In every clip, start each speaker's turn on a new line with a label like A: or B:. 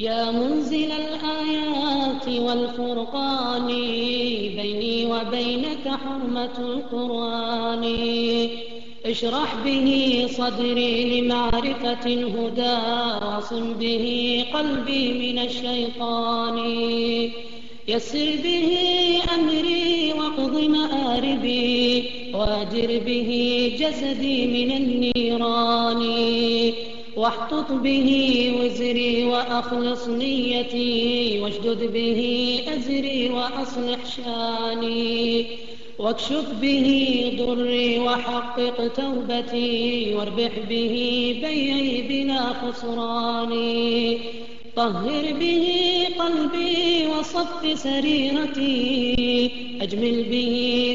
A: يا منزل الآيات والفرقان بيني وبينك حرمة القرآن. اشرح به صدري لمعرفة الهدى واصم به قلبي من الشيطان. يسر به أمري واقض مآربي واجر به جسدي من النيران. واحطط به وزري وأخلص نيتي واشدد به أزري وأصلح شأني واكشف به ضري وحقق توبتي واربح به بيعي بلا خسران طهر به قلبي وصف سريرتي أجمل به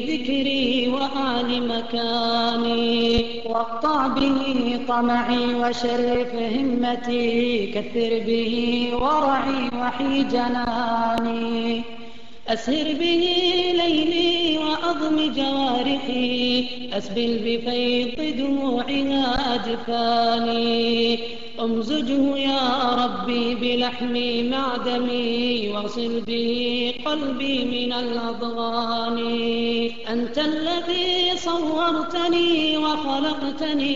A: ذكري وآل مكاني. واقطع به طمعي وشرف همتي كثر به ورعي وحي جناني. أسهر به ليلي وأضم جوارحي أسبل بفيض دموعها أجفاني أمزجه يا ربي بلحمي مع دمي واغسل به قلبي من الأضغان. أنت الذي صورتني وخلقتني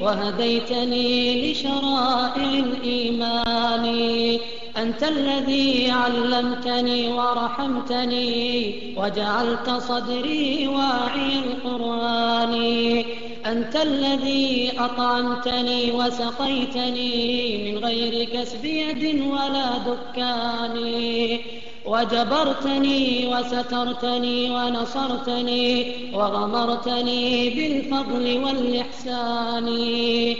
A: وهديتني لشرائع الإيمان. أنت الذي علمتني ورحمتني وجعلت صدري واعي القرآن. أنت الذي أطعمتني وسقيتني من غير كسب يد ولا دكان. وجبرتني وسترتني ونصرتني وغمرتني بالفضل والإحسان.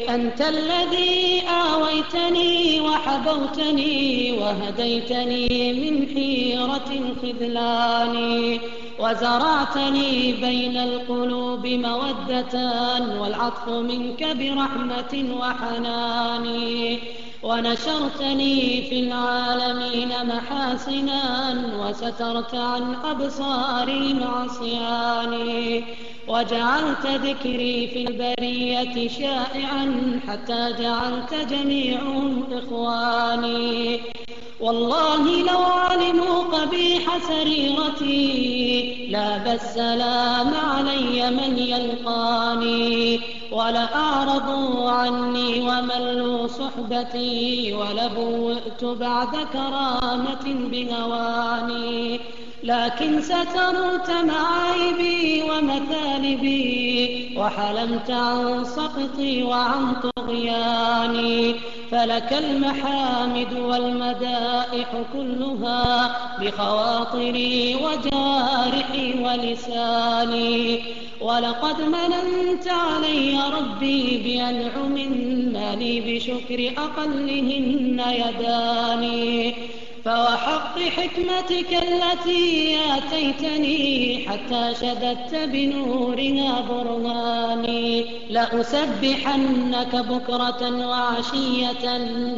A: أنت الذي آويتني وحبوتني وهديتني من حيرة الخذلان وزرعتني بين القلوب مودة والعطف منك برحمة وحنان. ونشرتني في العالمين محاسنا وسترت عن أبصاري معصياني وجعلت ذكري في البرية شائعا حتى جعلت جميعهم إخواني. والله لو علموا قبيح سريرتي لا السلام علي من يلقاني ولأعرضوا عني وملوا صحبتي ولبوئت بعد كرامة بهواني لكن سترت معايبي ومثالبي وحلمت عن سقطي وعن طغياني. فلك المحامد والمدائح كلها بخواطري وجارحي ولساني. ولقد مننت علي ربي بأنعم لي بشكر أقلهن يداني. فوحق حكمتك التي آتيتني حتى شددت بنورها برهاني. لأسبحنك بكرة وعشية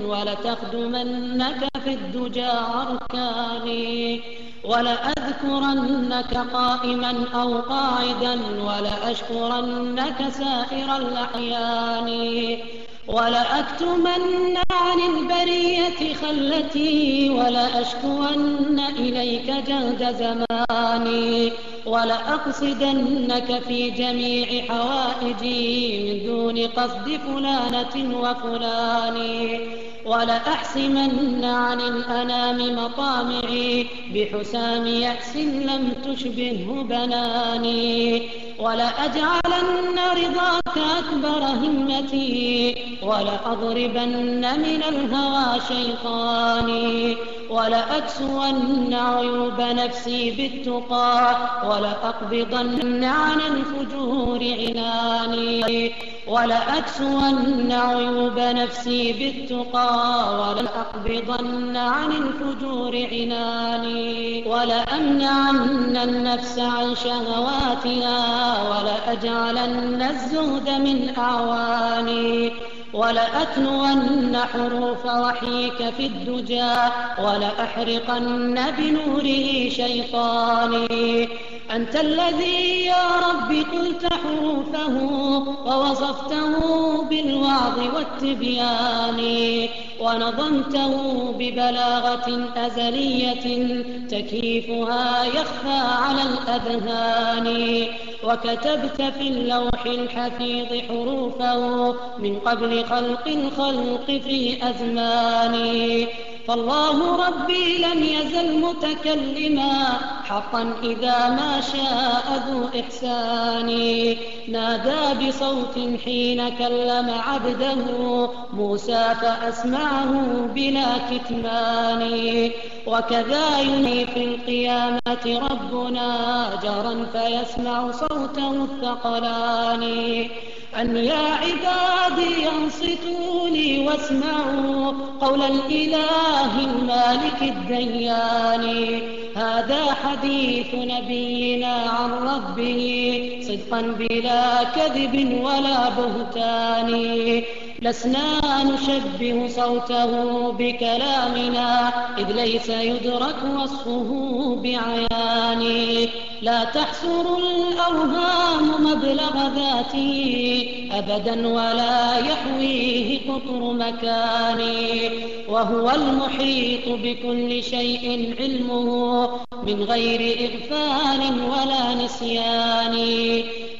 A: ولتخدمنك في الدجى أركاني. ولأذكرنك قائما أو قاعدا ولأشكرنك سائر الأحيان. ولأكتمن عن خلتي ولأشكون إليك جهد زماني ولأقصدنك في جميع حوائجي من دون قصد فلانة وفلان ولأحسمن عن الأنام مطامعي بحسام يأس لم تشبهه بناني ولأجعلن رضاك أكبر همتي ولأضربن من الهوى شيطاني ولأكسون عيوب نفسي بالتقى ولأقبضن عن الفجور عناني ولأكسون عيوب نفسي بالتقى ولأقبضن عن الفجور عناني ولأمنعن النفس عن شهواتها ولأجعلن الزهد من أعواني ولأتلون حروف وحيك في الدجى ولأحرقن بنوره شيطاني أنت الذي يا رب قلت حروفه ووصفته بالوعظ والتبيان ونظمته ببلاغة أزلية تكييفها يخفى على الأذهان وكتبت في اللوح الحفيظ حروفه من قبل خلق الخلق في أزمان فالله ربي لم يزل متكلما حقا إذا ما شاء ذو إحسان. نادى بصوت حين كلم عبده موسى فأسمعه بلا كتمان. وكذا يني في القيامة ربنا جرا فيسمع صوته الثقلان. أن يا عبادي أنصتوا لي واسمعوا قول الإله المالك الديان. هذا حديث نبينا عن ربه صدقا بلا كذب ولا بهتان. لسنا نشبه صوته بكلامنا إذ ليس يدرك وصفه بعيان لا تحسر الأوهام مبلغ ذاته أبدا ولا يحويه قطر مكان وهو المحيط بكل شيء علمه من غير إغفال ولا نسيان.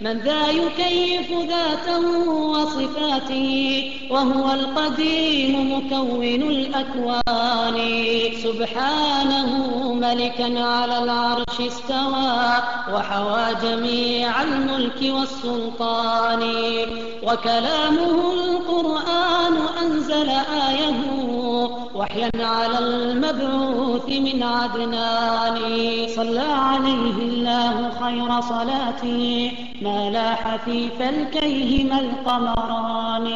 A: من ذا يكيف ذاته وصفاته وهو القديم مكون الأكوان. سبحانه ملكا على العرش استوى وحوى جميع الملك والسلطان. وكلامه القرآن أنزل آية وحيا على المبعوث من عدنان. صلى عليه الله خير صلاته ما لاح في فلكيهما القمران.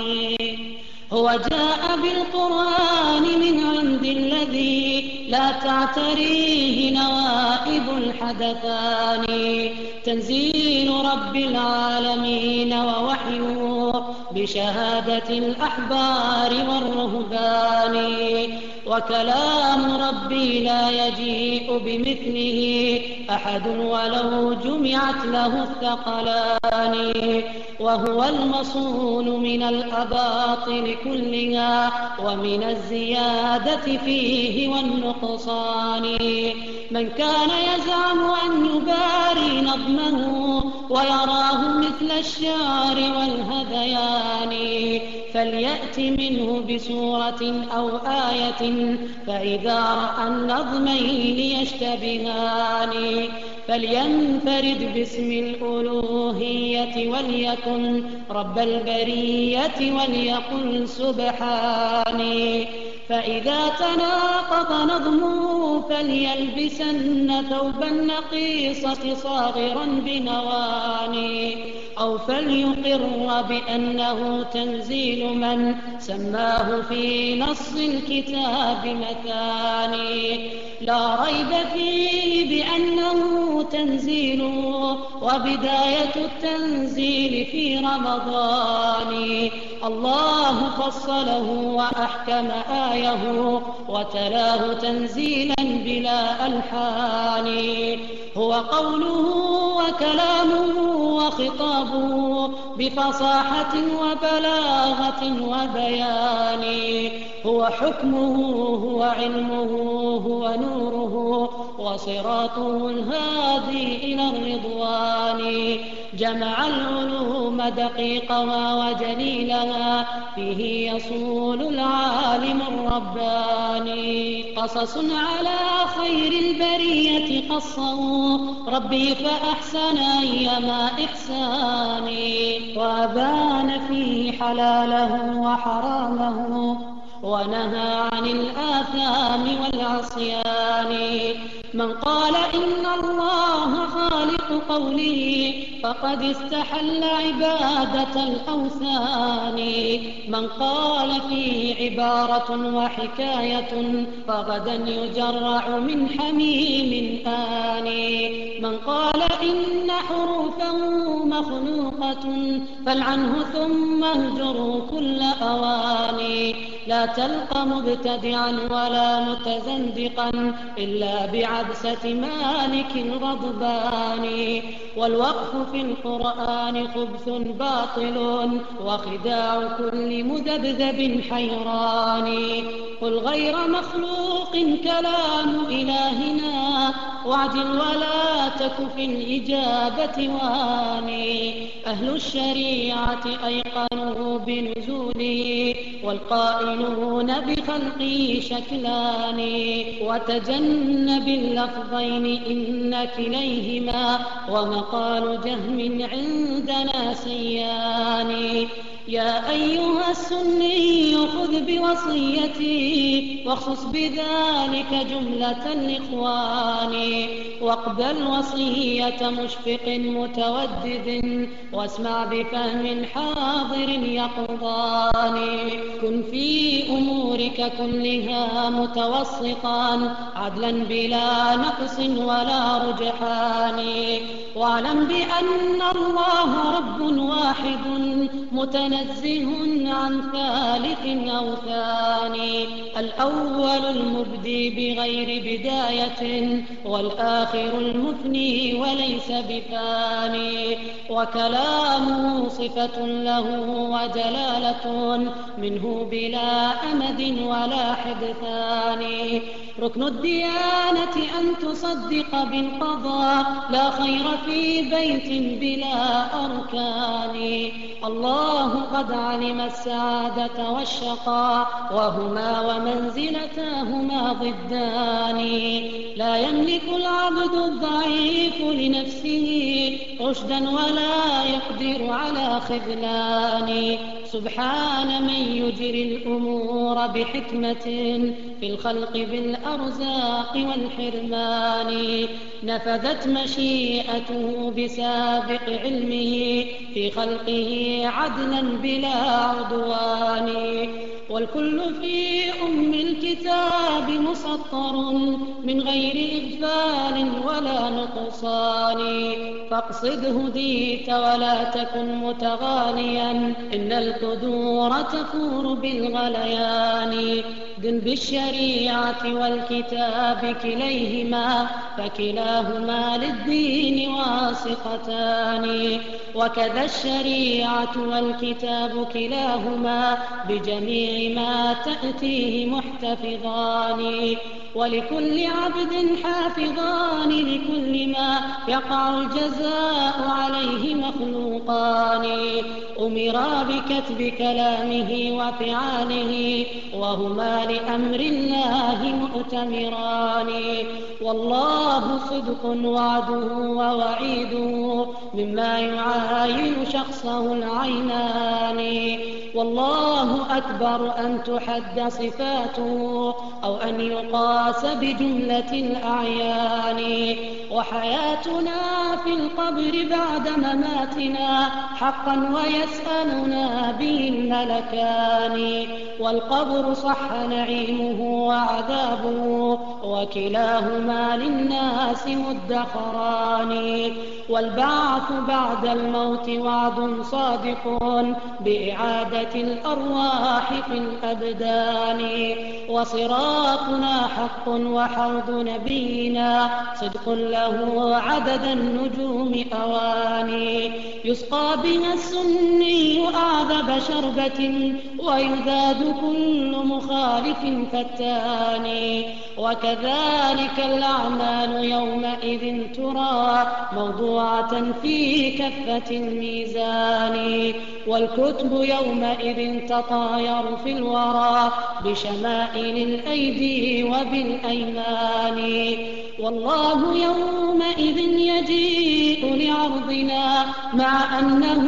A: هو جاء بالقرآن من عند الذي لا تعتريه نوائب الحدثان. تنزيل رب العالمين ووحيه بشهادة الأحبار والرهبان. وكلام ربي لا يجيء بمثله أحد ولو جمعت له الثقلان وهو المصون من الأباطل كلها ومن الزيادة فيه والنقصان من كان يزعم أن يباري نظمه ويراه مثل الشعر والهذيان. فليأت منه بسورة أو آية فإذا رأى النظمين يشتبهان. فلينفرد باسم الألوهية وليكن رب البرية وليقل سبحاني فإذا تناقض نظمه فليلبسن ثوب النقيصة صاغرا بنواني أو فليقر بأنه تنزيل من سماه في نص الكتاب مثاني. لا ريب فيه بأنه تنزيل وبداية التنزيل في رمضان. الله فصله وأحكم آية وتلاه تنزيلا بلا ألحان. هو قوله وكلامه وخطابه بفصاحة وبلاغة وبيان. هو حكمه هو علمه هو نوره وصراطه الهادي إلى الرضوان. جمع العلوم دقيقها وجليلها فيه يصول العالم الرباني. قصص على خير البرية قصه ربي فأحسن أيما إحساني. وأبان فيه حلاله وحرامه ونهى عن الآثام والعصيان. من قال إن الله خالق قوله فقد استحل عبادة الأوثان. من قال فيه عبارة وحكاية فغدا يجرع من حميم آني من قال إن حروفه مخلوقة فالعنه ثم اهجره كل أواني لا تلقى مبتدعا ولا متزندقا إلا بعبسة مالك غضبان. والوقف في القرآن خبث باطل وخداع كل مذبذب حيران. قل غير مخلوق كلام إلهنا واعدل ولا تك في الإجابة واني أهل الشريعة أيقنوا بنزولي والقائلون بخلقي شكلان. وتجنب اللفظين إن كليهما ومقال جهم عندنا سيان. يا أيها السني خذ بوصيتي واخصص بذلك جملة الإخوان واقبل وصية مشفق متودد واسمع بفهم حاضر يقضان كن في أمورك كلها متوسطا عدلا بلا نقص ولا رجحان. واعلم بأن الله رب واحد متنزه عن ثالث أو ثاني. الأول المبدي بغير بداية والآخر المثني وليس بفاني وكلامه صفة له وجلالة منه بلا أمد ولا حدثان ركن الديانة أن تصدق بالقضاء لا خير في بيت بلا أركان. الله قد علم السعادة والشقاء وهما ومنزلتاهما ضدان. لا يملك العبد الضعيف لنفسه رشدا ولا يقدر على خذلان. سبحان من يجري الأمور بحكمة في الخلق بالأرزاق والحرمان. نفذت مشيئته بسابق علمه في خلقه عدلا بلا عدوان. والكل في أم الكتاب مسطر من غير إغفال ولا نقصان. فاقصد هديت ولا تكن متغاليا إن القدور تفور بالغليان. دن بالشريعة والكتاب كليهما فكلاهما للدين واسقتان. وكذا الشريعة والكتاب كلاهما بجميع ما تأتيه محتفظان. ولكل عبد حافظان لكل ما يقع الجزاء عليه مخلوقان. أمرا بكتب كلامه وفعاله وهما لأمر الله مؤتمران. والله صدق وعده ووعيده مما يعاين شخصه العينان. والله أكبر أن تحد صفاته أو أن يقاس بجملة الأعيان. وحياتنا في القبر بعد مماتنا حقا ويسألنا به الملكان. والقبر صح نعيمه وعذابه وكلاهما للناس مدخران. والبعث بعد الموت وعد صادق بإعادة الأرواح في الأبدان. وصراطنا حق وحوض نبينا صدق له عدد النجوم أواني. يسقى بها السني أعذب شربة ويذاد كل مخالف فتان وكذلك الأعمال يومئذ ترى موضوعة في كفة الميزان. والكتب يومئذ تطاير في الورى بشمائل الأيدي وبالأيمان. والله يومئذ يجيء لعرضنا مع أنه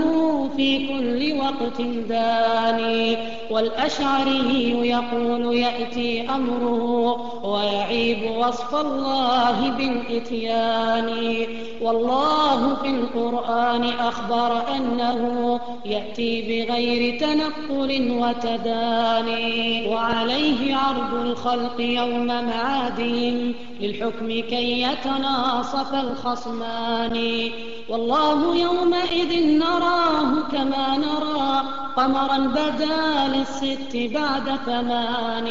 A: في كل وقت داني. والأشعري يقول يأتي أمره ويعيب وصف الله بالإتيان. والله في القرآن أخبر أنه يأتي بغير تنقل وتداني وعليه عرض الخلق يوم معادهم للحكم كي يتناصف الخصمان. والله يومئذ نراه كما نرى قمرا بدا للست بعد ثمان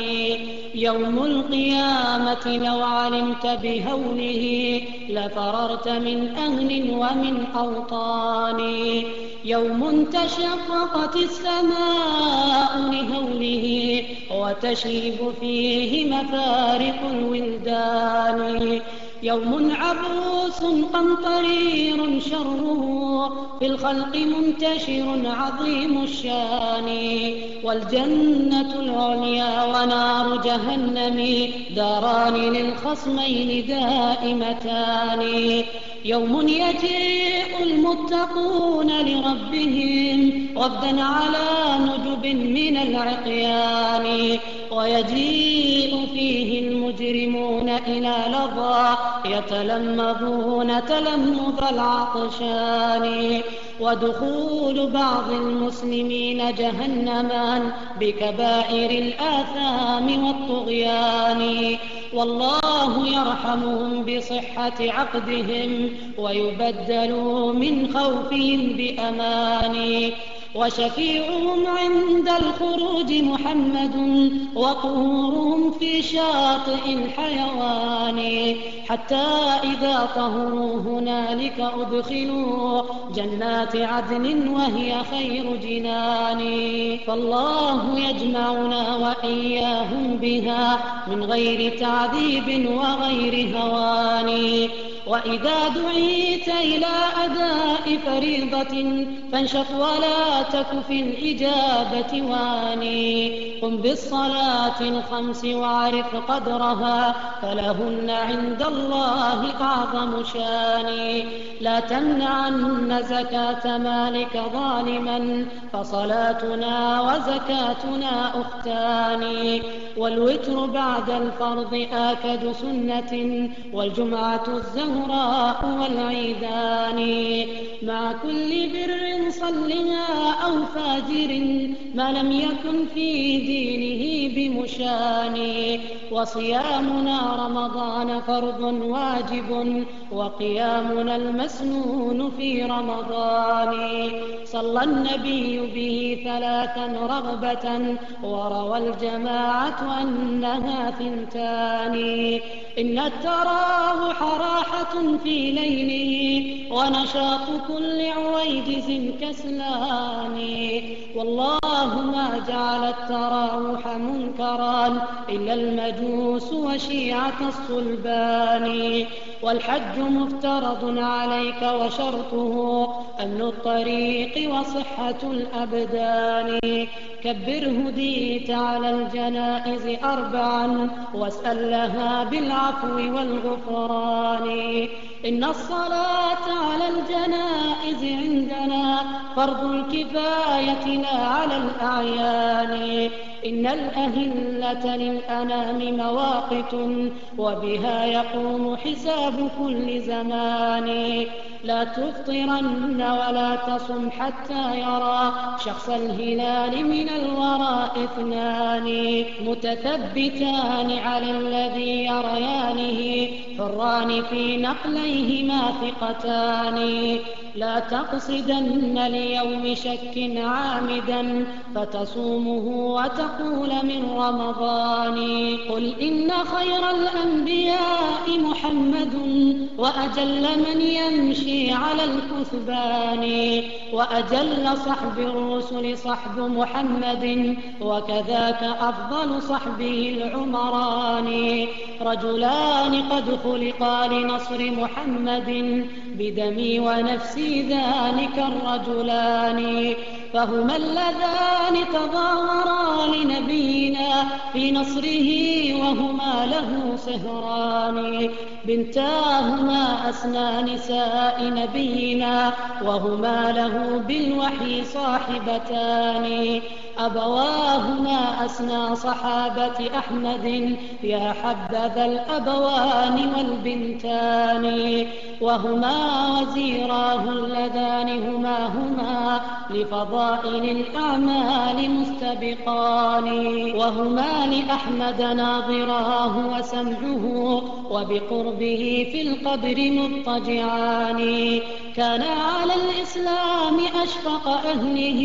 A: يوم القيامة لو علمت بهوله لفررت من أهل ومن أوطان. يوم تشققت السماء لهوله وتشيب فيه مفارق الولدان. يوم عبوس قمطرير شره في الخلق منتشر عظيم الشان والجنة العليا ونار جهنم داران للخصمين دائمتان. يوم يجيء المتقون لربهم وفدا على نجب من العقيان. ويجيء فيه المجرمون إلى لظى يتلمذون تلمذ العطشان. ودخول بعض المسلمين جهنما بكبائر الآثام والطغيان. والله يرحمهم بصحة عقدهم ويبدلوا من خوفهم بأمان. وشفيعهم عند الخروج محمد وطهورهم في شاطئ الحيوان. حتى إذا طهروا هنالك أدخلوا جنات عدن وهي خير جنان. فالله يجمعنا وإياهم بها من غير تعذيب وغير هوان. وإذا دعيت إلى أداء فريضة فانشط ولا تك في الإجابة واني. قم بالصلاة الخمس واعرف قدرها فلهن عند الله أعظم شان لا تمنعن زكاة مالك ظالما فصلاتنا وزكاتنا أختان والوتر بعد الفرض آكد سنة والجمعة الزهراء والعيدان. مع كل بر صلها أو فاجر ما لم يكن في دينه بمشان. وصيامنا رمضان فرض واجب وقيامنا المسنون في رمضان. صلى النبي به ثلاثا رغبة وروى الجماعة أنها ثنتان. إن التراوح راحة في ليله ونشاط كل عويجز كسلان والله ما جعل التراوح منكرا إلا المجوس وشيعة الصلبان. والحج مفترض عليك وشرطه أمن الطريق وصحة الأبدان. كبر هديت على الجنائز أربعا واسأل لها بالعفو والغفران. إن الصلاة على الجنائز عندنا فرض الكفاية لا على الأعيان. إن الأهلة للأنام مواقت وبها يقوم حساب كل زمان. لا تفطرن ولا تصم حتى يرى شخص الهلال من الوراء اثنان متثبتان على الذي يريانه حران في نقليهما ثقتان. لا تقصدن ليوم شك عامدا فتصومه وتقول من رمضان. قل إن خير الأنبياء محمد وأجل من يمشي على الكثبان وأجل صحب الرسل صحب محمد وكذاك أفضل صحبه العمران. رجلان قد خلقا لنصر محمد بدمي ونفسي ذلك الرجلان فهما اللذان تظاهرا لنبينا في نصره وهما له سهران بنتاهما أسنى نساء نبينا وهما له بالوحي صاحبتان. أبواهما أسنى صحابة أحمد يا حبذا الأبوان والبنتان. وهما وزيراه اللذان هما هما لفضائل الأعمال مستبقان. وهما لأحمد ناظراه وسمعه وبقربه في القبر مضطجعان. كان على الإسلام أشفق أهله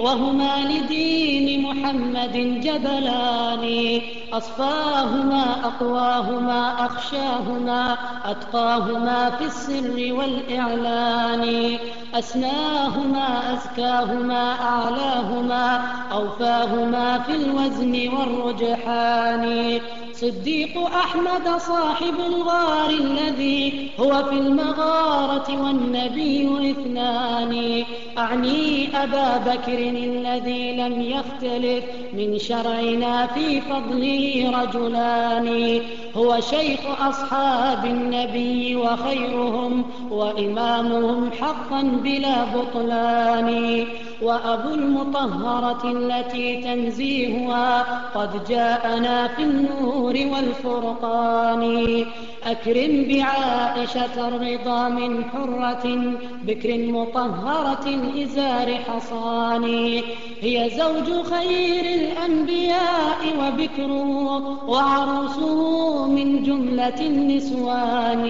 A: وهما لدين محمد جبلان. أصفاهما أقواهما أخشاهما أتقاهما في السر والإعلان. أسناهما أزكاهما أعلاهما أوفاهما في الوزن والرجحان. صديق أحمد صاحب الغار الذي هو في المغارة والنبي اثنان. أعني أبا بكر الذي لم يختلف من شرعنا في فضله رجلان. هو شيخ أصحاب النبي وخيرهم وإمامهم حقا بلا بطلان. وأبو المطهرة التي تنزيهها قد جاءنا في النور والفرقان. أكرم بعائشة الرضا من حرة بكر مطهرة إزار حصان. هي زوج خير الأنبياء وبكره وعروسه من جملة النسوان.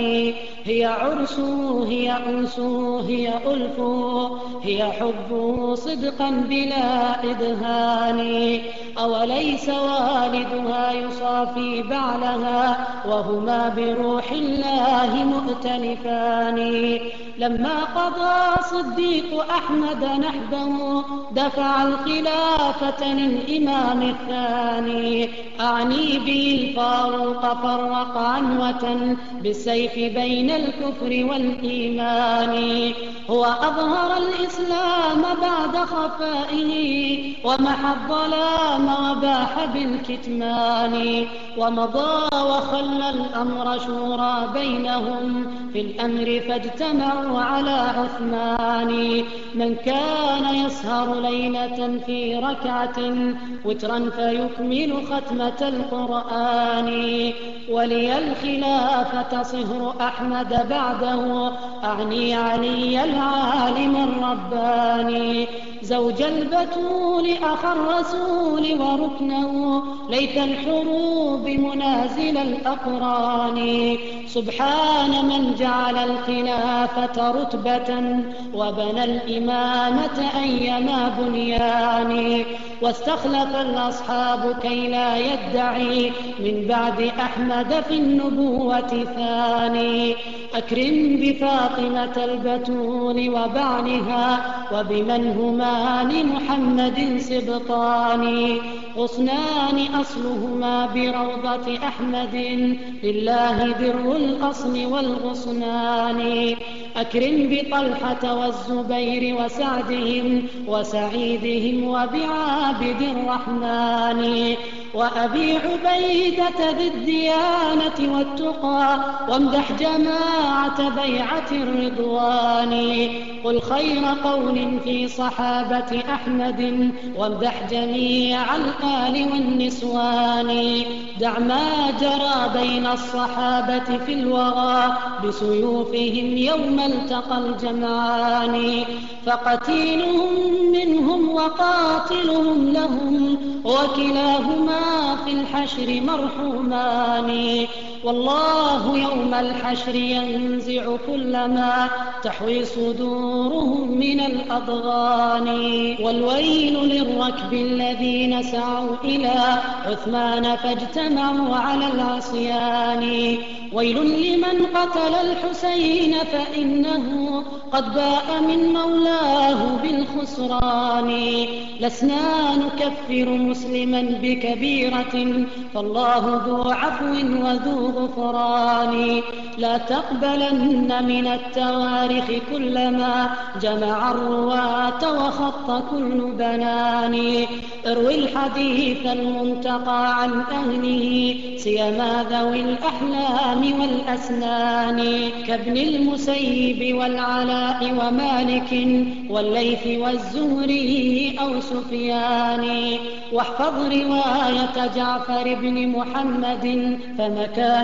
A: هي عرسه هي أنسه هي ألفه هي حبه صدقا بلا إدهان. أوليس والدها يصافي بعلها وهما بروح الله مؤتلفان لما قضى صديق أحمد نحبه دفع الخلافة للإمام الثاني. أعني به الفاروق فرق عنوة بالسيف بين الكفر والإيمان. هو أظهر الإسلام بعد خفائه ومحى الظلام وباح بالكتمان ومضى وخلى الأمر شورى بينهم في الأمر فاجتمعوا على عثمان. من كان يسهر ليلة في ركعة وترا فيكمل ختمة القرآن. ولي الخلافة صهر أحمد بعده أعني علي العالم الرباني. زوج البتول أخا الرسول وركنه ليت الحروب منازل الأقران. سبحان من جعل الخلافة رتبة وبنى الإمامة أيما بنيان. واستخلف الأصحاب كي لا يدعي من بعد أحمد في النبوة ثاني. أكرم بفاطمة البتول وبعنها وبمن هما لمحمد سبطان غصنان أصلهما بروضة أحمد. لله در الأصل والغصنان. أكرم بطلحة والزبير وسعدهم وسعيدهم وبعابد الرحمن. وأبي عبيدة ذي الديانة والتقى وامدح جماعة بيعة الرضوان. قل خير قول في صحابة أحمد وامدح جميع الآل والنسوان. دع ما جرى بين الصحابة في الوغى بسيوفهم يوم التقى الجمعان. فقتيلهم منهم وقاتلهم لهم وكلاهما في الحشر مرحومان والله يوم الحشر ينزع كل ما تحوي صدورهم من الأضغان. والويل للركب الذين سعوا إلى عثمان فاجتمعوا على العصيان. ويل لمن قتل الحسين فإنه قد باء من مولاه بالخسران. لسنا نكفر مسلما بكبيرة فالله ذو عفو وذو غفران لا تقبلن من التواريخ كلما جمع الرواة وخط كل بنان. اروي الحديث المنتقى عن أهله سيما ذوي الأحلام والأسنان. كابن المسيب والعلاء ومالك والليث والزهري أو سفيان. واحفظ رواية جعفر بن محمد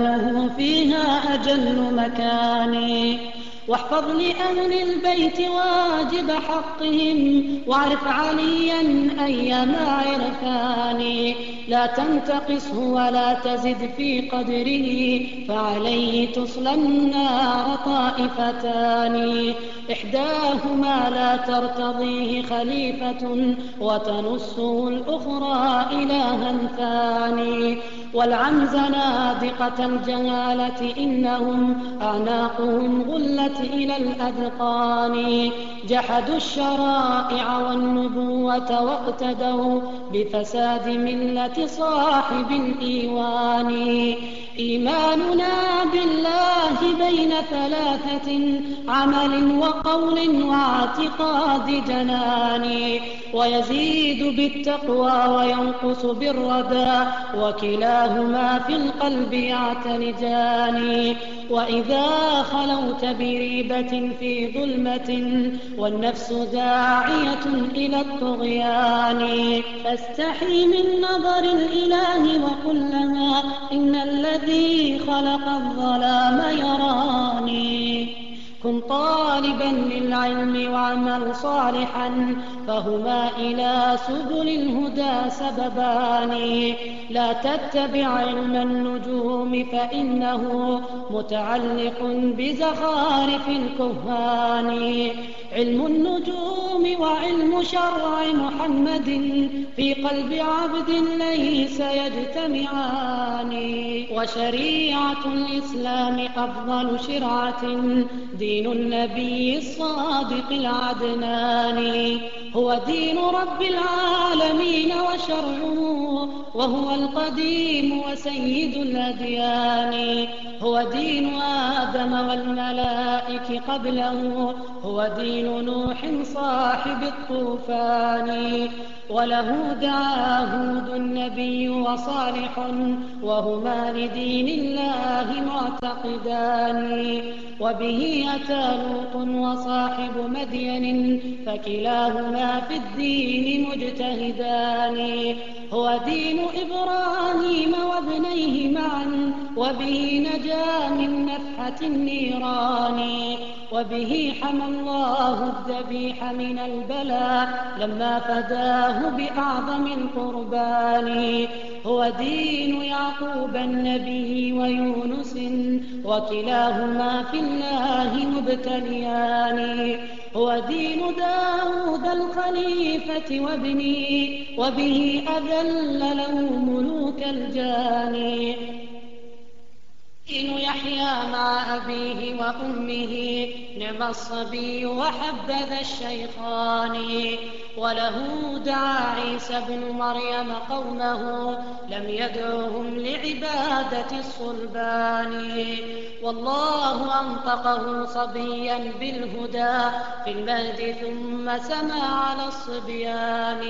A: فمكانه فيها أجل مكان. واحفظ لأهل البيت واجب حقهم واعرف عليا أيما عرفان. لا تنتقصه ولا تزد في قدره فعليه تصلى النار طائفتان. إحداهما لا ترتضيه خليفة وتنصه الأخرى إلها ثاني. والعمز نادقة الجهالة إنهم أعناقهم غلت إلى الأذقان. جحدوا الشرائع والنبوة واقتدوا بفساد ملة صاحب الإيوان. إيماننا بالله بين ثلاثة عمل وقول واعتقاد جنان. ويزيد بالتقوى وينقص بالردى وكلاهما في القلب يعتلجان وإذا خلوت بريبة في ظلمة والنفس داعية إلى الطغيان. فاستحي من نظر الإله وقل لها إن الذي خلق الظلام يراني. كن طالبا للعلم واعمل صالحا فهما إلى سبل الهدى سببان لا تتبع علم النجوم فإنه متعلق بزخارف الكهان علم النجوم وعلم شرع محمد في قلب عبد ليس يجتمعان. وشريعة الإسلام أفضل شرعة دين النبي الصادق العدنان. هو دين رب العالمين وشرعه وهو القديم وسيد الأديان. هو دين آدم والملائك قبله هو دين نوح صاحب الطوفان. وله دعا هود النبي وصالح وهما لدين الله معتقدان. وبه أتى لوط وصاحب مدين فكلاهما في الدين مجتهدان. هو دين إبراهيم وابنيه معا وبه نجا من نفحة النيران وبه حمى الله الذبيح من البلاء لما فداه بأعظم القربان هو دين يعقوب النبي ويونس وكلاهما في الله مبتليان. هو دين داود الخليفة وابنه وبه أذل له ملوك الجان. دين يحيى مع أبيه وأمه نعم الصبي وحبذا الشيطان وله دعا عيسى بن مريم قومه لم يدعهم لعبادة الصلبان. والله أنطقه صبيا بالهدى في المهد ثم سما على الصبيان.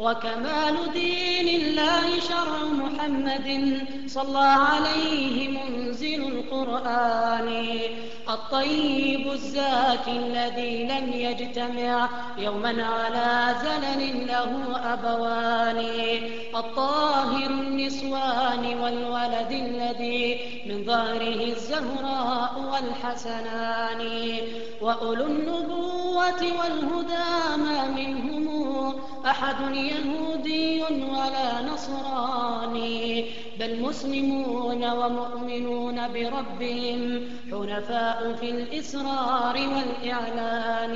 A: وكمال دين الله شرع محمد صلى عليه منزل القرآن. الطيب الزاكي الذي لم يجتمع يوما على زلل له أبوان. الطاهر النسوان والولد الذي من ظهره الزهراء والحسنان. وأولو النبوة والهدى ما منهم أحد يهودي ولا نصراني. بل مسلمون ومؤمنون بربهم حنفاء في الإسرار والإعلان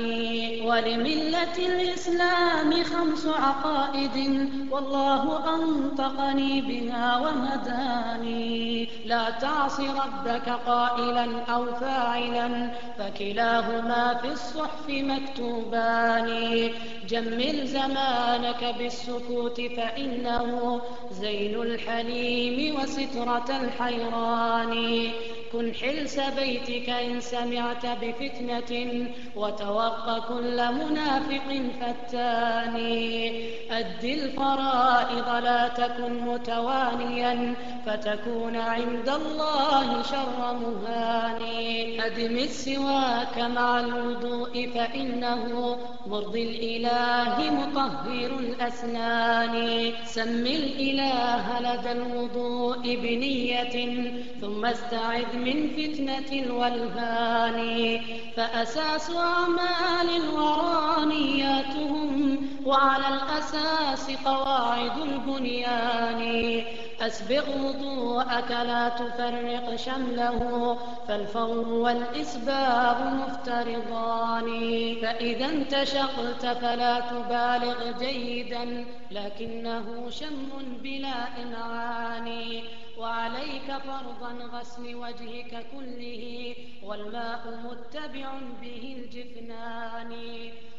A: ولملة الإسلام خمس عقائد والله أنطقني بها وهداني. لا تعص ربك قائلا أو فاعلا فكلاهما في الصحف مكتوبان. جمل زمانك بالسكوت فإنه زين الحليم. وسترة الحيران. كن حلس بيتك إن سمعت بفتنة وتوق كل منافق فتان أد الفرائض لا تكن متوانيا فتكون عند الله شر مهان أدم السواك مع الوضوء فإنه مرضي الإله مطهر الأسنان. سم الإله لدى الوضوء بنية ثم استعذ من فتنة الولهان فأساس أعمال الورى نياتهم وعلى الأساس قواعد البنيان. أسبغ وضوءك لا تفرق شمله فالفور والإسباغ مفترضان. فإذا انتشقت فلا تبالغ جيدا لكنه شم بلا إمعان. فرضا غسل وجهك كله والماء متبع به الجفنان.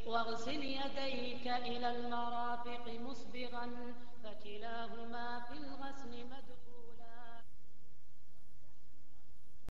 A: واغسل يديك إلى المرافق مسبغا فكلاهما في الغسل مد